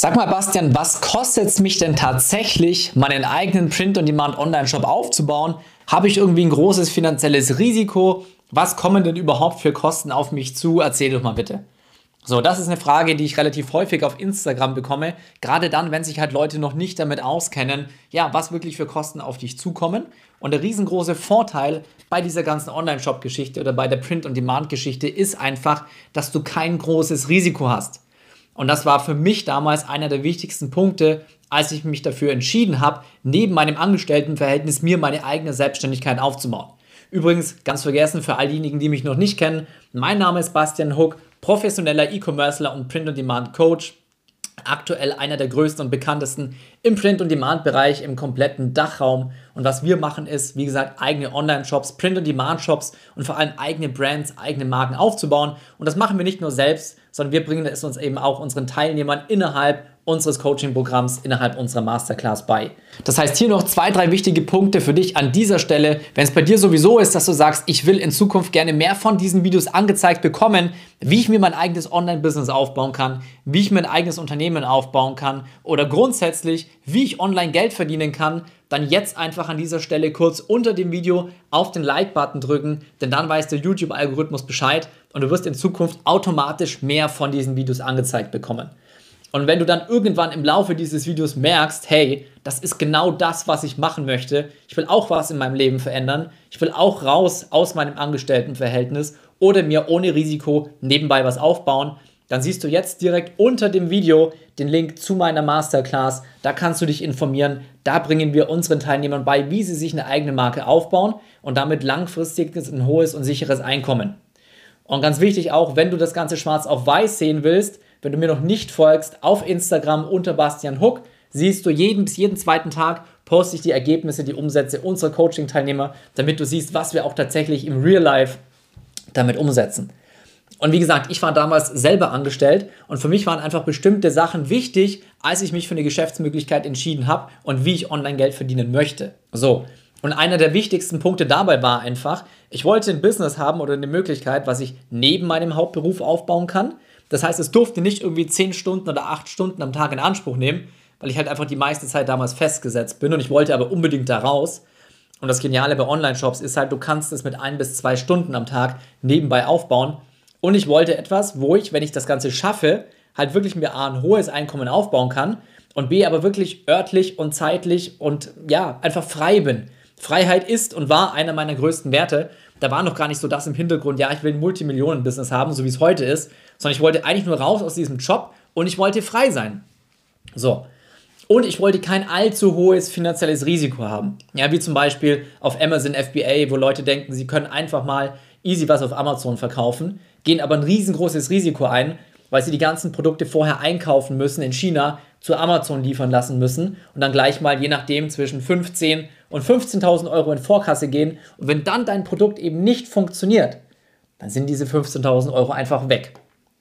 Sag mal, Bastian, was kostet es mich denn tatsächlich, meinen eigenen Print-on-Demand-Online-Shop aufzubauen? Habe ich irgendwie ein großes finanzielles Risiko? Was kommen denn überhaupt für Kosten auf mich zu? Erzähl doch mal bitte. So, das ist eine Frage, die ich relativ häufig auf Instagram bekomme. Gerade dann, wenn sich halt Leute noch nicht damit auskennen, ja, was wirklich für Kosten auf dich zukommen. Und der riesengroße Vorteil bei dieser ganzen Online-Shop-Geschichte oder bei der Print-on-Demand-Geschichte ist einfach, dass du kein großes Risiko hast. Und das war für mich damals einer der wichtigsten Punkte, als ich mich dafür entschieden habe, neben meinem Angestelltenverhältnis mir meine eigene Selbstständigkeit aufzubauen. Übrigens, ganz vergessen für all diejenigen, die mich noch nicht kennen, mein Name ist Bastian Hook professioneller E-Commercer und Print-on-Demand-Coach. Aktuell einer der größten und bekanntesten im Print-on-Demand-Bereich im kompletten Dachraum. Und was wir machen ist, wie gesagt, eigene Online-Shops, Print-on-Demand-Shops und vor allem eigene Brands, eigene Marken aufzubauen. Und das machen wir nicht nur selbst, sondern wir bringen es uns eben auch unseren Teilnehmern innerhalb unseres Coaching-Programms innerhalb unserer Masterclass bei. Das heißt, hier noch zwei, drei wichtige Punkte für dich an dieser Stelle. Wenn es bei dir sowieso ist, dass du sagst, ich will in Zukunft gerne mehr von diesen Videos angezeigt bekommen, wie ich mir mein eigenes Online-Business aufbauen kann, wie ich mir ein eigenes Unternehmen aufbauen kann oder grundsätzlich, wie ich online Geld verdienen kann, dann jetzt einfach an dieser Stelle kurz unter dem Video auf den Like-Button drücken, denn dann weiß der YouTube-Algorithmus Bescheid und du wirst in Zukunft automatisch mehr von diesen Videos angezeigt bekommen. Und wenn du dann irgendwann im Laufe dieses Videos merkst, hey, das ist genau das, was ich machen möchte, ich will auch was in meinem Leben verändern, ich will auch raus aus meinem Angestelltenverhältnis oder mir ohne Risiko nebenbei was aufbauen, dann siehst du jetzt direkt unter dem Video den Link zu meiner Masterclass. Da kannst du dich informieren. Da bringen wir unseren Teilnehmern bei, wie sie sich eine eigene Marke aufbauen und damit langfristig ein hohes und sicheres Einkommen. Und ganz wichtig auch, wenn du das Ganze schwarz auf weiß sehen willst, wenn du mir noch nicht folgst, auf Instagram unter Bastian Hook siehst du jeden bis jeden zweiten Tag poste ich die Ergebnisse, die Umsätze unserer Coaching-Teilnehmer, damit du siehst, was wir auch tatsächlich im Real Life damit umsetzen. Und wie gesagt, ich war damals selber angestellt und für mich waren einfach bestimmte Sachen wichtig, als ich mich für eine Geschäftsmöglichkeit entschieden habe und wie ich online Geld verdienen möchte. So. Und einer der wichtigsten Punkte dabei war einfach, ich wollte ein Business haben oder eine Möglichkeit, was ich neben meinem Hauptberuf aufbauen kann, das heißt, es durfte nicht irgendwie 10 Stunden oder 8 Stunden am Tag in Anspruch nehmen, weil ich halt einfach die meiste Zeit damals festgesetzt bin und ich wollte aber unbedingt da raus. Und das Geniale bei Online-Shops ist halt, du kannst es mit ein bis zwei Stunden am Tag nebenbei aufbauen. Und ich wollte etwas, wo ich, wenn ich das Ganze schaffe, halt wirklich mir A, ein hohes Einkommen aufbauen kann und B, aber wirklich örtlich und zeitlich und ja, einfach frei bin. Freiheit ist und war einer meiner größten Werte. Da war noch gar nicht so das im Hintergrund, ja, ich will ein Multimillionen-Business haben, so wie es heute ist, sondern ich wollte eigentlich nur raus aus diesem Job und ich wollte frei sein. So. Und ich wollte kein allzu hohes finanzielles Risiko haben. Ja, wie zum Beispiel auf Amazon FBA, wo Leute denken, sie können einfach mal easy was auf Amazon verkaufen, gehen aber ein riesengroßes Risiko ein, weil sie die ganzen Produkte vorher einkaufen müssen in China, zu Amazon liefern lassen müssen und dann gleich mal je nachdem zwischen 15 und 15.000 Euro in Vorkasse gehen. Und wenn dann dein Produkt eben nicht funktioniert, dann sind diese 15.000 Euro einfach weg.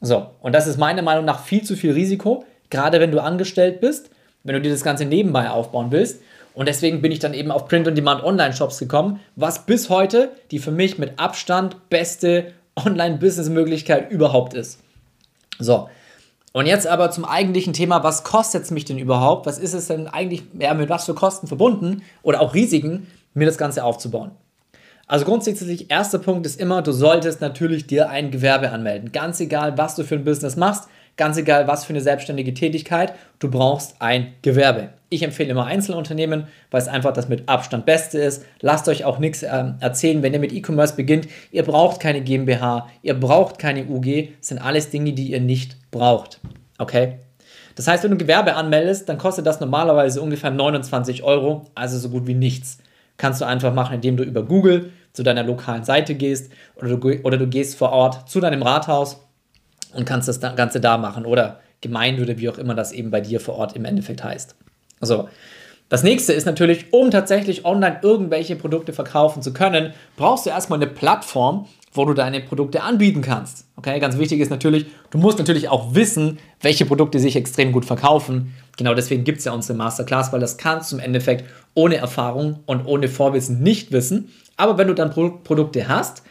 So, und das ist meiner Meinung nach viel zu viel Risiko, gerade wenn du angestellt bist, wenn du dir das Ganze nebenbei aufbauen willst. Und deswegen bin ich dann eben auf Print-on-Demand Online-Shops gekommen, was bis heute die für mich mit Abstand beste Online-Business-Möglichkeit überhaupt ist. So, und jetzt aber zum eigentlichen Thema, was kostet es mich denn überhaupt? Was ist es denn eigentlich, ja, mit was für Kosten verbunden oder auch Risiken, mir das Ganze aufzubauen? Also grundsätzlich, erster Punkt ist immer, du solltest natürlich dir ein Gewerbe anmelden. Ganz egal, was du für ein Business machst, ganz egal, was für eine selbstständige Tätigkeit, du brauchst ein Gewerbe. Ich empfehle immer Einzelunternehmen, weil es einfach das mit Abstand Beste ist. Lasst euch auch nichts äh, erzählen, wenn ihr mit E-Commerce beginnt. Ihr braucht keine GmbH, ihr braucht keine UG. Das sind alles Dinge, die ihr nicht braucht. Okay? Das heißt, wenn du Gewerbe anmeldest, dann kostet das normalerweise ungefähr 29 Euro, also so gut wie nichts kannst du einfach machen, indem du über Google zu deiner lokalen Seite gehst oder du, oder du gehst vor Ort zu deinem Rathaus und kannst das Ganze da machen oder Gemeinde oder wie auch immer das eben bei dir vor Ort im Endeffekt heißt. So. Das nächste ist natürlich, um tatsächlich online irgendwelche Produkte verkaufen zu können, brauchst du erstmal eine Plattform, wo du deine Produkte anbieten kannst. Okay, ganz wichtig ist natürlich, du musst natürlich auch wissen, welche Produkte sich extrem gut verkaufen. Genau deswegen gibt es ja unsere Masterclass, weil das kannst du im Endeffekt ohne Erfahrung und ohne Vorwissen nicht wissen. Aber wenn du dann Pro Produkte hast,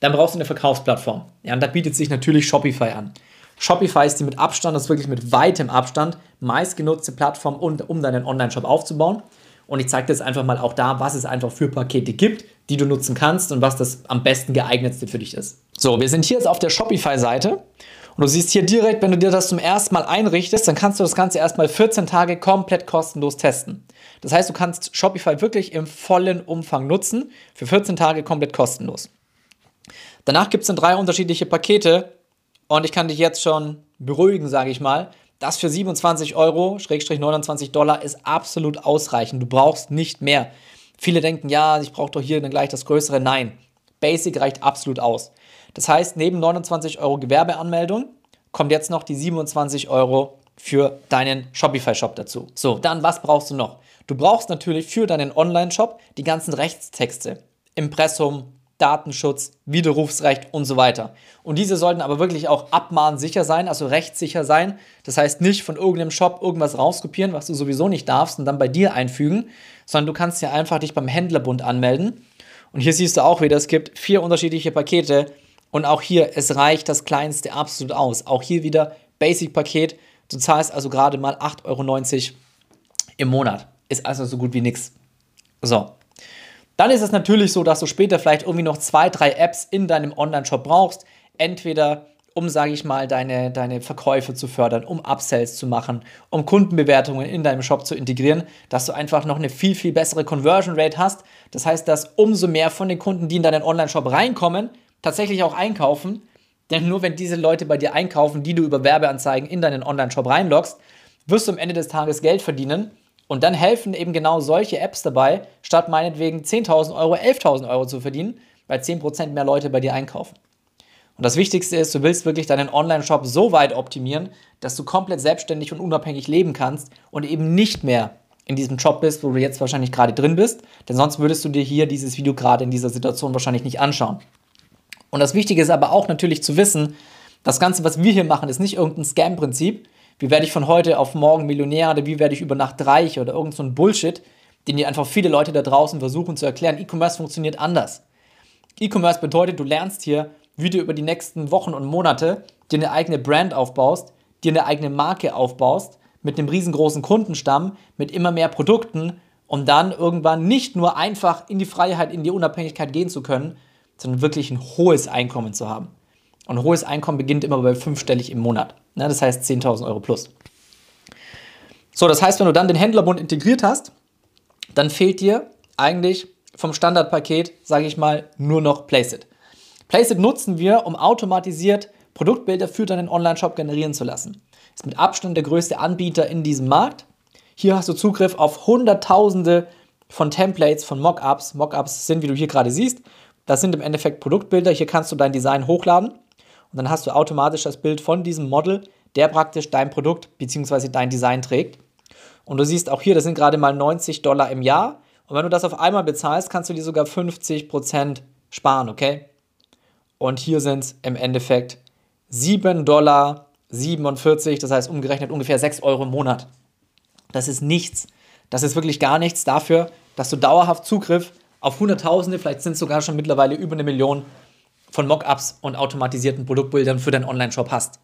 dann brauchst du eine Verkaufsplattform. Ja, und da bietet sich natürlich Shopify an. Shopify ist die mit Abstand, das ist wirklich mit weitem Abstand, meistgenutzte Plattform, um deinen Online-Shop aufzubauen. Und ich zeige dir jetzt einfach mal auch da, was es einfach für Pakete gibt, die du nutzen kannst und was das am besten geeignetste für dich ist. So, wir sind hier jetzt auf der Shopify-Seite und du siehst hier direkt, wenn du dir das zum ersten Mal einrichtest, dann kannst du das Ganze erstmal 14 Tage komplett kostenlos testen. Das heißt, du kannst Shopify wirklich im vollen Umfang nutzen, für 14 Tage komplett kostenlos. Danach gibt es dann drei unterschiedliche Pakete und ich kann dich jetzt schon beruhigen, sage ich mal. Das für 27 Euro, Schrägstrich 29 Dollar, ist absolut ausreichend. Du brauchst nicht mehr. Viele denken, ja, ich brauche doch hier dann gleich das Größere. Nein, Basic reicht absolut aus. Das heißt, neben 29 Euro Gewerbeanmeldung kommt jetzt noch die 27 Euro für deinen Shopify-Shop dazu. So, dann was brauchst du noch? Du brauchst natürlich für deinen Online-Shop die ganzen Rechtstexte. Impressum, Datenschutz, Widerrufsrecht und so weiter. Und diese sollten aber wirklich auch abmahnsicher sein, also rechtssicher sein. Das heißt nicht von irgendeinem Shop irgendwas rauskopieren, was du sowieso nicht darfst und dann bei dir einfügen, sondern du kannst ja einfach dich beim Händlerbund anmelden. Und hier siehst du auch wieder, es gibt vier unterschiedliche Pakete und auch hier, es reicht das kleinste absolut aus. Auch hier wieder Basic-Paket. Du zahlst also gerade mal 8,90 Euro im Monat. Ist also so gut wie nichts. So, dann ist es natürlich so, dass du später vielleicht irgendwie noch zwei, drei Apps in deinem Online-Shop brauchst. Entweder um, sage ich mal, deine, deine Verkäufe zu fördern, um Upsells zu machen, um Kundenbewertungen in deinem Shop zu integrieren, dass du einfach noch eine viel, viel bessere Conversion Rate hast. Das heißt, dass umso mehr von den Kunden, die in deinen Online-Shop reinkommen, tatsächlich auch einkaufen. Denn nur wenn diese Leute bei dir einkaufen, die du über Werbeanzeigen in deinen Online-Shop reinloggst, wirst du am Ende des Tages Geld verdienen und dann helfen eben genau solche Apps dabei, statt meinetwegen 10.000 Euro 11.000 Euro zu verdienen, weil 10% mehr Leute bei dir einkaufen. Und das Wichtigste ist, du willst wirklich deinen Online-Shop so weit optimieren, dass du komplett selbstständig und unabhängig leben kannst und eben nicht mehr in diesem Job bist, wo du jetzt wahrscheinlich gerade drin bist, denn sonst würdest du dir hier dieses Video gerade in dieser Situation wahrscheinlich nicht anschauen. Und das Wichtige ist aber auch natürlich zu wissen, das Ganze, was wir hier machen, ist nicht irgendein Scam-Prinzip, wie werde ich von heute auf morgen Millionär oder wie werde ich über Nacht reich oder irgend so ein Bullshit, den dir einfach viele Leute da draußen versuchen zu erklären. E-Commerce funktioniert anders. E-Commerce bedeutet, du lernst hier, wie du über die nächsten Wochen und Monate dir eine eigene Brand aufbaust, dir eine eigene Marke aufbaust, mit einem riesengroßen Kundenstamm, mit immer mehr Produkten, um dann irgendwann nicht nur einfach in die Freiheit, in die Unabhängigkeit gehen zu können, sondern wirklich ein hohes Einkommen zu haben. Und hohes Einkommen beginnt immer bei fünfstellig im Monat. Ne, das heißt 10.000 Euro plus. So, das heißt, wenn du dann den Händlerbund integriert hast, dann fehlt dir eigentlich vom Standardpaket, sage ich mal, nur noch Placeit. Placeit nutzen wir, um automatisiert Produktbilder für deinen Online-Shop generieren zu lassen. Ist mit Abstand der größte Anbieter in diesem Markt. Hier hast du Zugriff auf Hunderttausende von Templates, von Mockups. Mockups sind, wie du hier gerade siehst, das sind im Endeffekt Produktbilder. Hier kannst du dein Design hochladen und dann hast du automatisch das Bild von diesem Model, der praktisch dein Produkt bzw. dein Design trägt. Und du siehst auch hier, das sind gerade mal 90 Dollar im Jahr. Und wenn du das auf einmal bezahlst, kannst du dir sogar 50% sparen, okay? Und hier sind es im Endeffekt 7 Dollar 47, das heißt umgerechnet ungefähr 6 Euro im Monat. Das ist nichts. Das ist wirklich gar nichts dafür, dass du dauerhaft Zugriff auf Hunderttausende, vielleicht sind es sogar schon mittlerweile über eine Million von Mockups und automatisierten Produktbildern für deinen Online-Shop hast.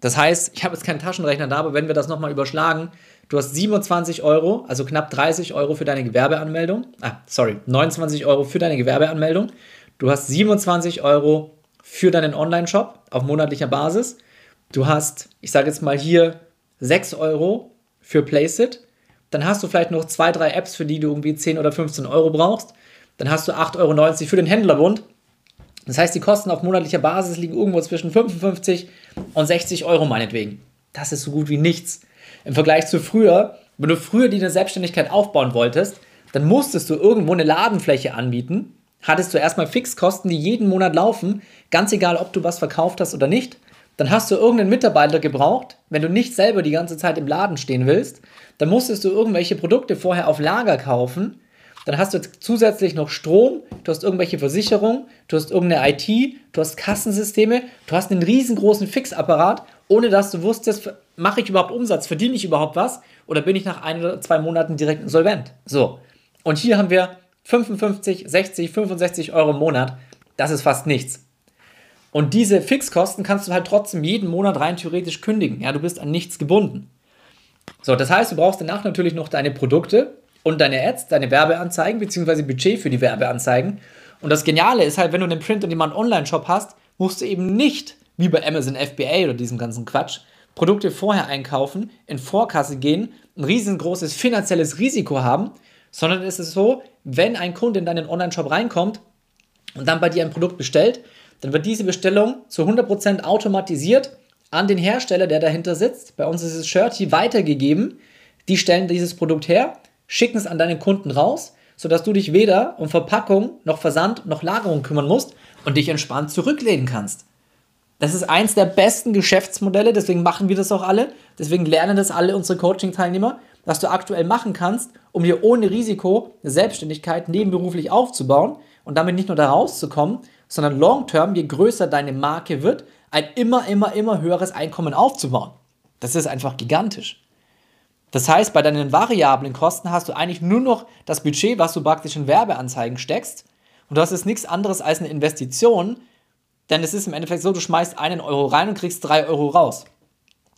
Das heißt, ich habe jetzt keinen Taschenrechner da, aber wenn wir das nochmal überschlagen, du hast 27 Euro, also knapp 30 Euro für deine Gewerbeanmeldung. Ah, sorry, 29 Euro für deine Gewerbeanmeldung. Du hast 27 Euro für deinen Online-Shop auf monatlicher Basis. Du hast, ich sage jetzt mal hier, 6 Euro für Placeit. Dann hast du vielleicht noch zwei, drei Apps, für die du irgendwie 10 oder 15 Euro brauchst. Dann hast du 8,90 Euro für den Händlerbund. Das heißt, die Kosten auf monatlicher Basis liegen irgendwo zwischen 55 und 60 Euro meinetwegen. Das ist so gut wie nichts. Im Vergleich zu früher, wenn du früher die Selbstständigkeit aufbauen wolltest, dann musstest du irgendwo eine Ladenfläche anbieten, hattest du erstmal Fixkosten, die jeden Monat laufen, ganz egal, ob du was verkauft hast oder nicht. Dann hast du irgendeinen Mitarbeiter gebraucht, wenn du nicht selber die ganze Zeit im Laden stehen willst, dann musstest du irgendwelche Produkte vorher auf Lager kaufen dann hast du zusätzlich noch Strom, du hast irgendwelche Versicherungen, du hast irgendeine IT, du hast Kassensysteme, du hast einen riesengroßen Fixapparat, ohne dass du wusstest, mache ich überhaupt Umsatz, verdiene ich überhaupt was oder bin ich nach ein oder zwei Monaten direkt insolvent. So. Und hier haben wir 55, 60, 65 Euro im Monat. Das ist fast nichts. Und diese Fixkosten kannst du halt trotzdem jeden Monat rein theoretisch kündigen. Ja, du bist an nichts gebunden. So, das heißt, du brauchst danach natürlich noch deine Produkte und deine Ads, deine Werbeanzeigen, beziehungsweise Budget für die Werbeanzeigen. Und das Geniale ist halt, wenn du einen Print-on-Demand-Online-Shop hast, musst du eben nicht, wie bei Amazon FBA oder diesem ganzen Quatsch, Produkte vorher einkaufen, in Vorkasse gehen, ein riesengroßes finanzielles Risiko haben, sondern es ist so, wenn ein Kunde in deinen Online-Shop reinkommt und dann bei dir ein Produkt bestellt, dann wird diese Bestellung zu 100% automatisiert an den Hersteller, der dahinter sitzt. Bei uns ist es Shirty weitergegeben. Die stellen dieses Produkt her, schicken es an deinen Kunden raus, sodass du dich weder um Verpackung noch Versand noch Lagerung kümmern musst und dich entspannt zurücklehnen kannst. Das ist eins der besten Geschäftsmodelle, deswegen machen wir das auch alle. Deswegen lernen das alle unsere Coaching-Teilnehmer, was du aktuell machen kannst, um dir ohne Risiko eine Selbstständigkeit nebenberuflich aufzubauen und damit nicht nur da rauszukommen, sondern long-term, je größer deine Marke wird, ein immer, immer, immer höheres Einkommen aufzubauen. Das ist einfach gigantisch. Das heißt, bei deinen variablen Kosten hast du eigentlich nur noch das Budget, was du praktisch in Werbeanzeigen steckst. Und das ist nichts anderes als eine Investition, denn es ist im Endeffekt so, du schmeißt einen Euro rein und kriegst drei Euro raus.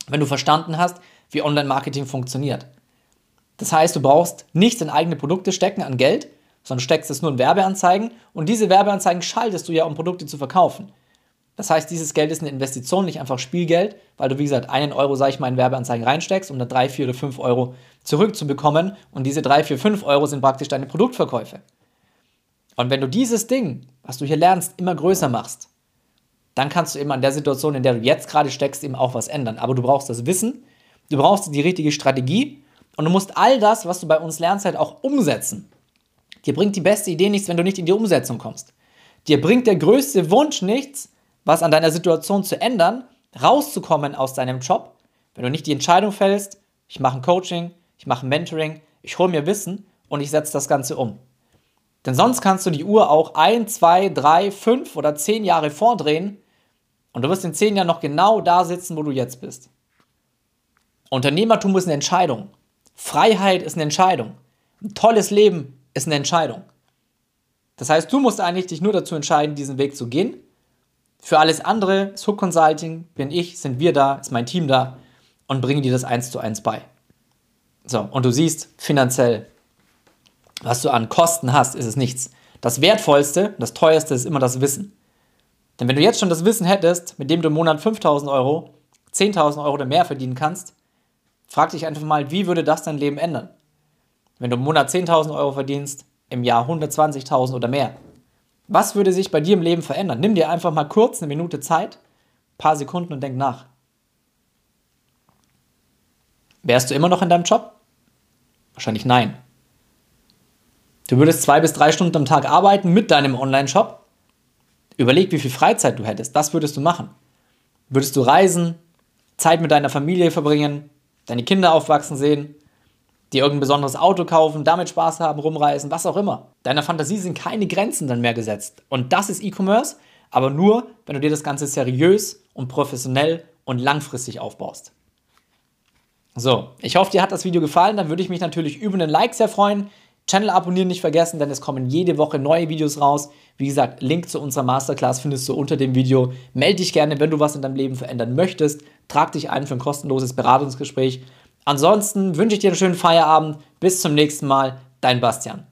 Wenn du verstanden hast, wie Online-Marketing funktioniert. Das heißt, du brauchst nicht in eigene Produkte stecken an Geld, sondern steckst es nur in Werbeanzeigen und diese Werbeanzeigen schaltest du ja, um Produkte zu verkaufen. Das heißt, dieses Geld ist eine Investition, nicht einfach Spielgeld, weil du, wie gesagt, einen Euro, sag ich mal, in Werbeanzeigen reinsteckst, um dann drei, vier oder fünf Euro zurückzubekommen. Und diese drei, vier, fünf Euro sind praktisch deine Produktverkäufe. Und wenn du dieses Ding, was du hier lernst, immer größer machst, dann kannst du eben an der Situation, in der du jetzt gerade steckst, eben auch was ändern. Aber du brauchst das Wissen, du brauchst die richtige Strategie und du musst all das, was du bei uns lernst, halt auch umsetzen. Dir bringt die beste Idee nichts, wenn du nicht in die Umsetzung kommst. Dir bringt der größte Wunsch nichts, was an deiner Situation zu ändern, rauszukommen aus deinem Job, wenn du nicht die Entscheidung fällst, ich mache ein Coaching, ich mache ein Mentoring, ich hole mir Wissen und ich setze das Ganze um. Denn sonst kannst du die Uhr auch ein, zwei, drei, fünf oder zehn Jahre vordrehen und du wirst in zehn Jahren noch genau da sitzen, wo du jetzt bist. Unternehmertum ist eine Entscheidung. Freiheit ist eine Entscheidung. Ein tolles Leben ist eine Entscheidung. Das heißt, du musst eigentlich dich nur dazu entscheiden, diesen Weg zu gehen. Für alles andere, ist Hook Consulting, bin ich, sind wir da, ist mein Team da und bringen dir das eins zu eins bei. So, und du siehst, finanziell, was du an Kosten hast, ist es nichts. Das Wertvollste, das Teuerste ist immer das Wissen. Denn wenn du jetzt schon das Wissen hättest, mit dem du im Monat 5000 Euro, 10.000 Euro oder mehr verdienen kannst, frag dich einfach mal, wie würde das dein Leben ändern? Wenn du im Monat 10.000 Euro verdienst, im Jahr 120.000 oder mehr. Was würde sich bei dir im Leben verändern? Nimm dir einfach mal kurz eine Minute Zeit, ein paar Sekunden und denk nach. Wärst du immer noch in deinem Job? Wahrscheinlich nein. Du würdest zwei bis drei Stunden am Tag arbeiten mit deinem Online-Shop Überleg, wie viel Freizeit du hättest. Was würdest du machen? Würdest du reisen, Zeit mit deiner Familie verbringen, deine Kinder aufwachsen sehen, dir irgendein besonderes Auto kaufen, damit Spaß haben, rumreisen, was auch immer. Deiner Fantasie sind keine Grenzen dann mehr gesetzt. Und das ist E-Commerce, aber nur, wenn du dir das Ganze seriös und professionell und langfristig aufbaust. So, ich hoffe, dir hat das Video gefallen. Dann würde ich mich natürlich über einen Like sehr freuen. Channel abonnieren nicht vergessen, denn es kommen jede Woche neue Videos raus. Wie gesagt, Link zu unserer Masterclass findest du unter dem Video. Melde dich gerne, wenn du was in deinem Leben verändern möchtest. Trag dich ein für ein kostenloses Beratungsgespräch. Ansonsten wünsche ich dir einen schönen Feierabend. Bis zum nächsten Mal. Dein Bastian.